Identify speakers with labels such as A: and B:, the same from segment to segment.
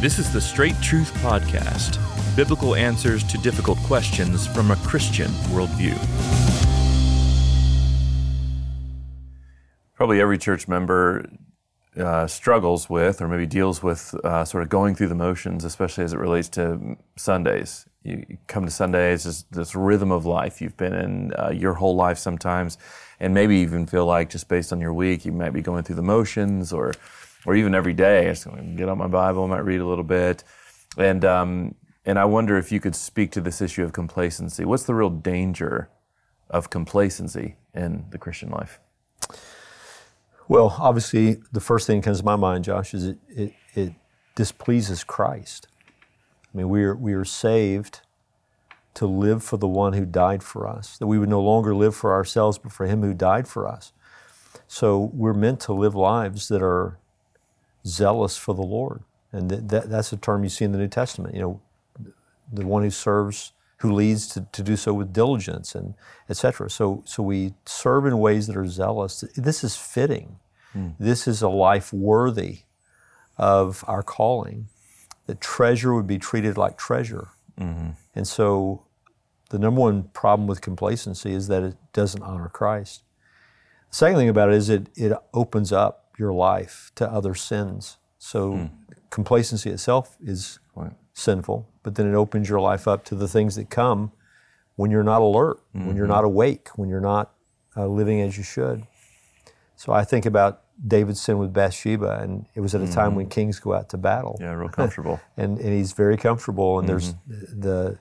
A: This is the Straight Truth Podcast biblical answers to difficult questions from a Christian worldview.
B: Probably every church member uh, struggles with or maybe deals with uh, sort of going through the motions, especially as it relates to Sundays. You come to Sundays, this, this rhythm of life you've been in uh, your whole life sometimes, and maybe even feel like just based on your week, you might be going through the motions or or even every day. I just get on my Bible, I might read a little bit. And, um, and I wonder if you could speak to this issue of complacency. What's the real danger of complacency in the Christian life?
C: Well, obviously, the first thing that comes to my mind, Josh, is it, it, it displeases Christ. I mean, we are, we are saved to live for the one who died for us, that we would no longer live for ourselves, but for him who died for us. So we're meant to live lives that are zealous for the Lord. And that, that, that's a term you see in the New Testament. You know, the one who serves, who leads to, to do so with diligence and etc. So, so we serve in ways that are zealous. This is fitting. Mm. This is a life worthy of our calling. That treasure would be treated like treasure. Mm-hmm. And so the number one problem with complacency is that it doesn't honor Christ. The second thing about it is it, it opens up your life to other sins. So mm. complacency itself is right. sinful, but then it opens your life up to the things that come when you're not alert, mm-hmm. when you're mm-hmm. not awake, when you're not uh, living as you should. So I think about David's sin with Bathsheba, and it was at a mm-hmm. time when mm-hmm. kings go out to battle.
B: Yeah, real comfortable.
C: and, and he's very comfortable, and there's mm-hmm. the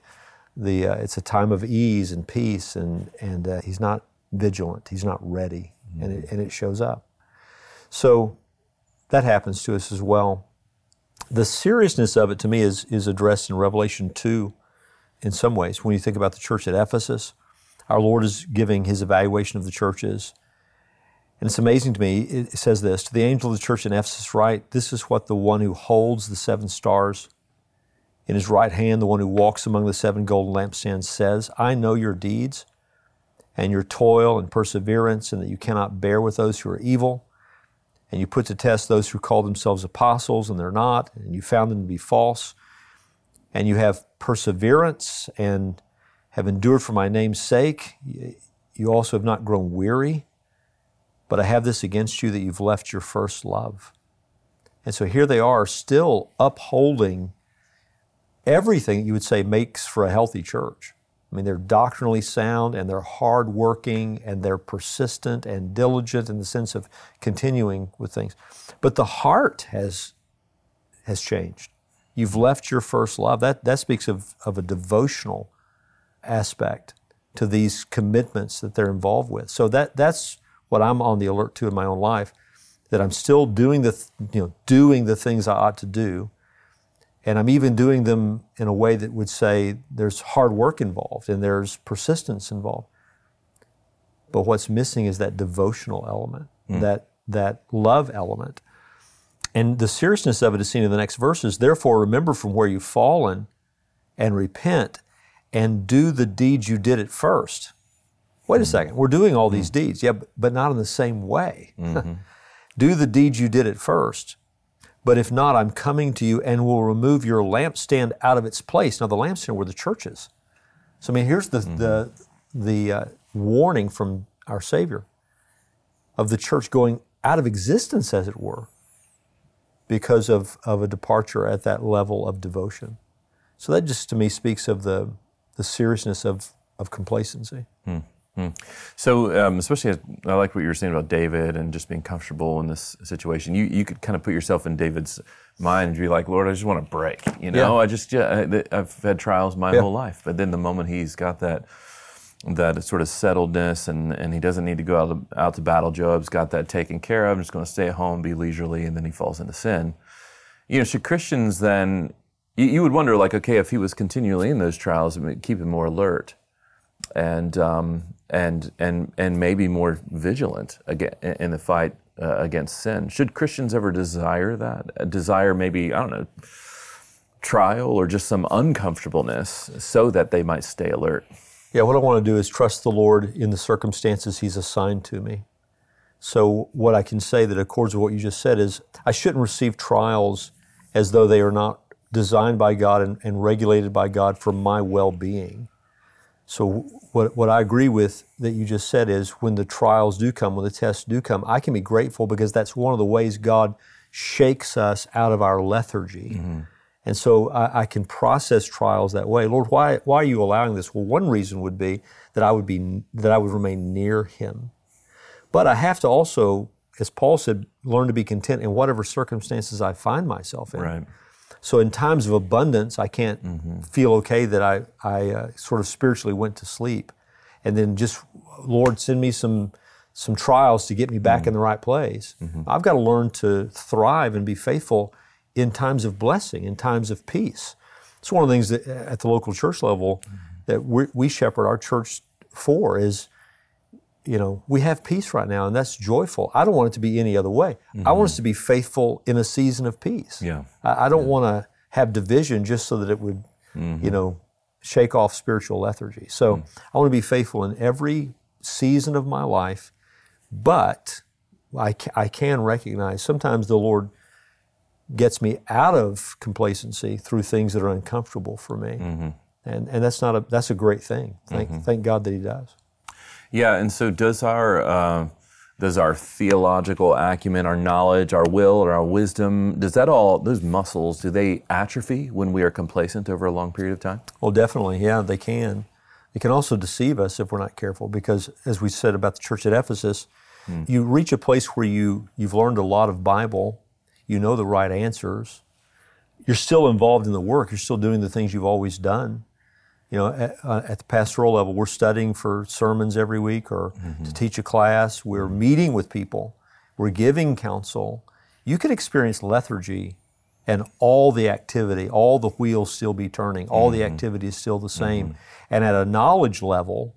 C: the uh, it's a time of ease and peace, and and uh, he's not vigilant, he's not ready, and it, and it shows up. So that happens to us as well. The seriousness of it to me is, is addressed in Revelation 2 in some ways. When you think about the church at Ephesus, our Lord is giving his evaluation of the churches. And it's amazing to me. It says this To the angel of the church in Ephesus, write, This is what the one who holds the seven stars in his right hand, the one who walks among the seven golden lampstands, says, I know your deeds and your toil and perseverance, and that you cannot bear with those who are evil and you put to test those who call themselves apostles and they're not, and you found them to be false, and you have perseverance and have endured for my name's sake, you also have not grown weary. But I have this against you that you've left your first love. And so here they are, still upholding everything you would say makes for a healthy church. I mean, they're doctrinally sound and they're hardworking and they're persistent and diligent in the sense of continuing with things. But the heart has, has changed. You've left your first love. That, that speaks of, of a devotional aspect to these commitments that they're involved with. So that, that's what I'm on the alert to in my own life, that I'm still doing the, you know, doing the things I ought to do and I'm even doing them in a way that would say there's hard work involved and there's persistence involved. But what's missing is that devotional element, mm. that, that love element. And the seriousness of it is seen in the next verses. Therefore, remember from where you've fallen and repent and do the deeds you did at first. Wait a mm. second, we're doing all mm. these deeds, yeah, but not in the same way. Mm-hmm. do the deeds you did at first but if not, I'm coming to you and will remove your lampstand out of its place. Now, the lampstand were the churches. So, I mean, here's the, mm-hmm. the, the uh, warning from our Savior of the church going out of existence, as it were, because of, of a departure at that level of devotion. So, that just to me speaks of the, the seriousness of, of complacency.
B: Mm. Hmm. So, um, especially, as, I like what you were saying about David and just being comfortable in this situation. You you could kind of put yourself in David's mind and be like, Lord, I just want to break. You know, yeah. I just yeah, I've had trials my yeah. whole life, but then the moment he's got that that sort of settledness and, and he doesn't need to go out to, out to battle. Joab's got that taken care of. I'm just going to stay at home, be leisurely, and then he falls into sin. You know, should Christians then? You, you would wonder, like, okay, if he was continually in those trials, it would keep him more alert and um, and and and maybe more vigilant again in the fight uh, against sin. Should Christians ever desire that? Desire maybe I don't know trial or just some uncomfortableness so that they might stay alert.
C: Yeah, what I want to do is trust the Lord in the circumstances He's assigned to me. So what I can say that accords with what you just said is I shouldn't receive trials as though they are not designed by God and, and regulated by God for my well being. So, what, what I agree with that you just said is when the trials do come, when the tests do come, I can be grateful because that's one of the ways God shakes us out of our lethargy. Mm-hmm. And so I, I, can process trials that way. Lord, why, why are you allowing this? Well, one reason would be that I would be that I would remain near Him. But I have to also, as Paul said, learn to be content in whatever circumstances I find myself in.
B: Right.
C: So in times of abundance, I can't mm-hmm. feel okay that I, I uh, sort of spiritually went to sleep. And then just, Lord, send me some, some trials to get me back mm-hmm. in the right place. Mm-hmm. I've got to learn to thrive and be faithful in times of blessing, in times of peace. It's one of the things that at the local church level mm-hmm. that we shepherd our church for is you know, we have peace right now, and that's joyful. I don't want it to be any other way. Mm-hmm. I want us mm-hmm. to be faithful in a season of peace.
B: Yeah.
C: I, I don't yeah. want to have division just so that it would, mm-hmm. you know, shake off spiritual lethargy. So mm. I want to be faithful in every season of my life, but I, I can recognize sometimes the Lord gets me out of complacency through things that are uncomfortable for me. Mm-hmm. And, and that's not a that's a great thing. Thank, mm-hmm. thank God that He does.
B: Yeah, and so does our uh, does our theological acumen, our knowledge, our will, or our wisdom, does that all those muscles do they atrophy when we are complacent over a long period of time?
C: Well, definitely, yeah, they can. It can also deceive us if we're not careful, because as we said about the church at Ephesus, hmm. you reach a place where you you've learned a lot of Bible, you know the right answers, you're still involved in the work, you're still doing the things you've always done you know, at, uh, at, the pastoral level, we're studying for sermons every week or mm-hmm. to teach a class. We're meeting with people. We're giving counsel. You could experience lethargy and all the activity, all the wheels still be turning, all mm-hmm. the activity is still the same. Mm-hmm. And at a knowledge level,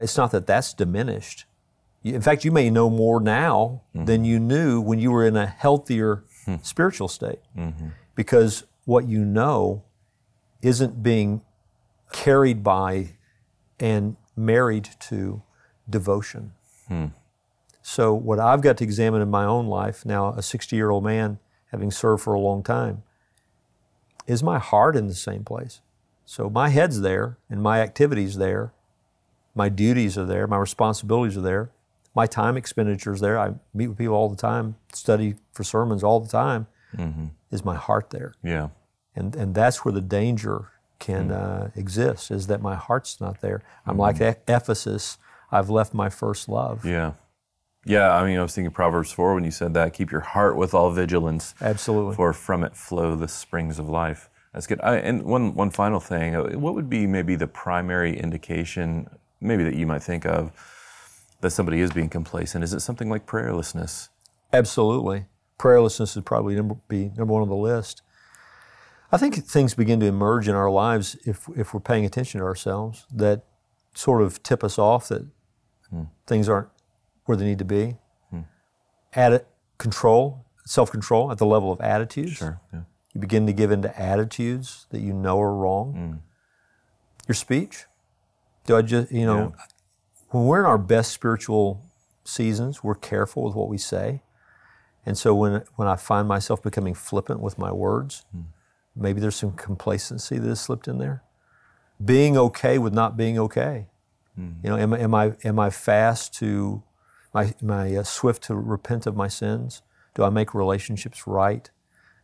C: it's not that that's diminished. In fact, you may know more now mm-hmm. than you knew when you were in a healthier hmm. spiritual state mm-hmm. because what you know isn't being carried by and married to devotion. Hmm. So, what I've got to examine in my own life, now a 60 year old man having served for a long time, is my heart in the same place? So, my head's there and my activities there, my duties are there, my responsibilities are there, my time expenditures there. I meet with people all the time, study for sermons all the time. Mm-hmm. Is my heart there?
B: Yeah.
C: And, and that's where the danger can mm. uh, exist is that my heart's not there. I'm mm. like Ephesus. I've left my first love.
B: Yeah. Yeah, I mean, I was thinking Proverbs 4 when you said that. Keep your heart with all vigilance.
C: Absolutely.
B: For from it flow the springs of life. That's good. I, and one, one final thing uh, what would be maybe the primary indication, maybe that you might think of, that somebody is being complacent? Is it something like prayerlessness?
C: Absolutely. Prayerlessness would probably number, be number one on the list. I think things begin to emerge in our lives if, if we're paying attention to ourselves that sort of tip us off that hmm. things aren't where they need to be. Hmm. Add control, self control at the level of attitudes.
B: Sure. Yeah.
C: You begin to give into attitudes that you know are wrong. Hmm. Your speech. Do I just, you know, yeah. when we're in our best spiritual seasons, we're careful with what we say. And so when, when I find myself becoming flippant with my words, hmm. Maybe there's some complacency that has slipped in there. Being okay with not being okay. Mm-hmm. You know, am, am, I am I fast to, am I, am I uh, swift to repent of my sins? Do I make relationships right?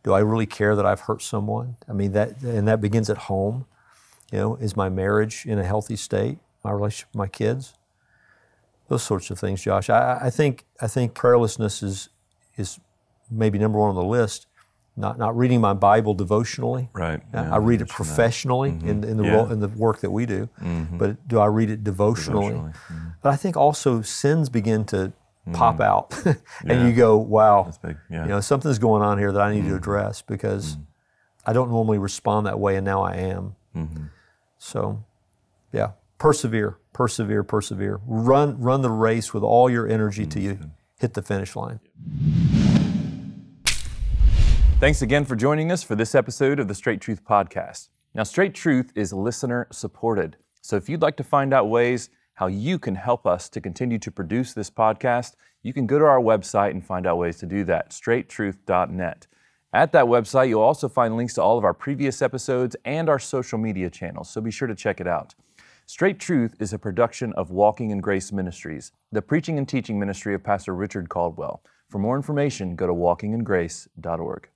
C: Do I really care that I've hurt someone? I mean that, and that begins at home. You know, is my marriage in a healthy state? My relationship with my kids? Those sorts of things, Josh. I, I think I think prayerlessness is is maybe number one on the list not, not reading my Bible devotionally.
B: Right.
C: Yeah, I read it professionally mm-hmm. in, in, the yeah. role, in the work that we do, mm-hmm. but do I read it devotionally? devotionally. Mm-hmm. But I think also sins begin to pop mm-hmm. out, and yeah. you go, "Wow, you know, something's going on here that I need to mm-hmm. address because mm-hmm. I don't normally respond that way, and now I am." So, yeah, persevere, persevere, persevere. Run, run the race with all your energy till you hit the finish line.
A: Thanks again for joining us for this episode of the Straight Truth Podcast. Now, Straight Truth is listener supported. So if you'd like to find out ways how you can help us to continue to produce this podcast, you can go to our website and find out ways to do that, straighttruth.net.
B: At that website, you'll also find links to all of our previous episodes and our social media channels, so be sure to check it out. Straight Truth is a production of Walking in Grace Ministries, the preaching and teaching ministry of Pastor Richard Caldwell. For more information, go to walkingingrace.org.